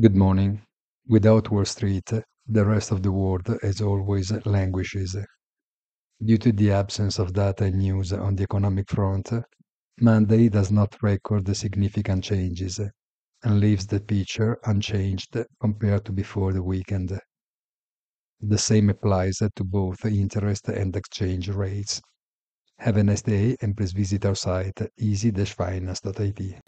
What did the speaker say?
Good morning. Without Wall Street, the rest of the world, as always, languishes. Due to the absence of data and news on the economic front, Monday does not record significant changes and leaves the picture unchanged compared to before the weekend. The same applies to both interest and exchange rates. Have a nice day and please visit our site easy-finance.it.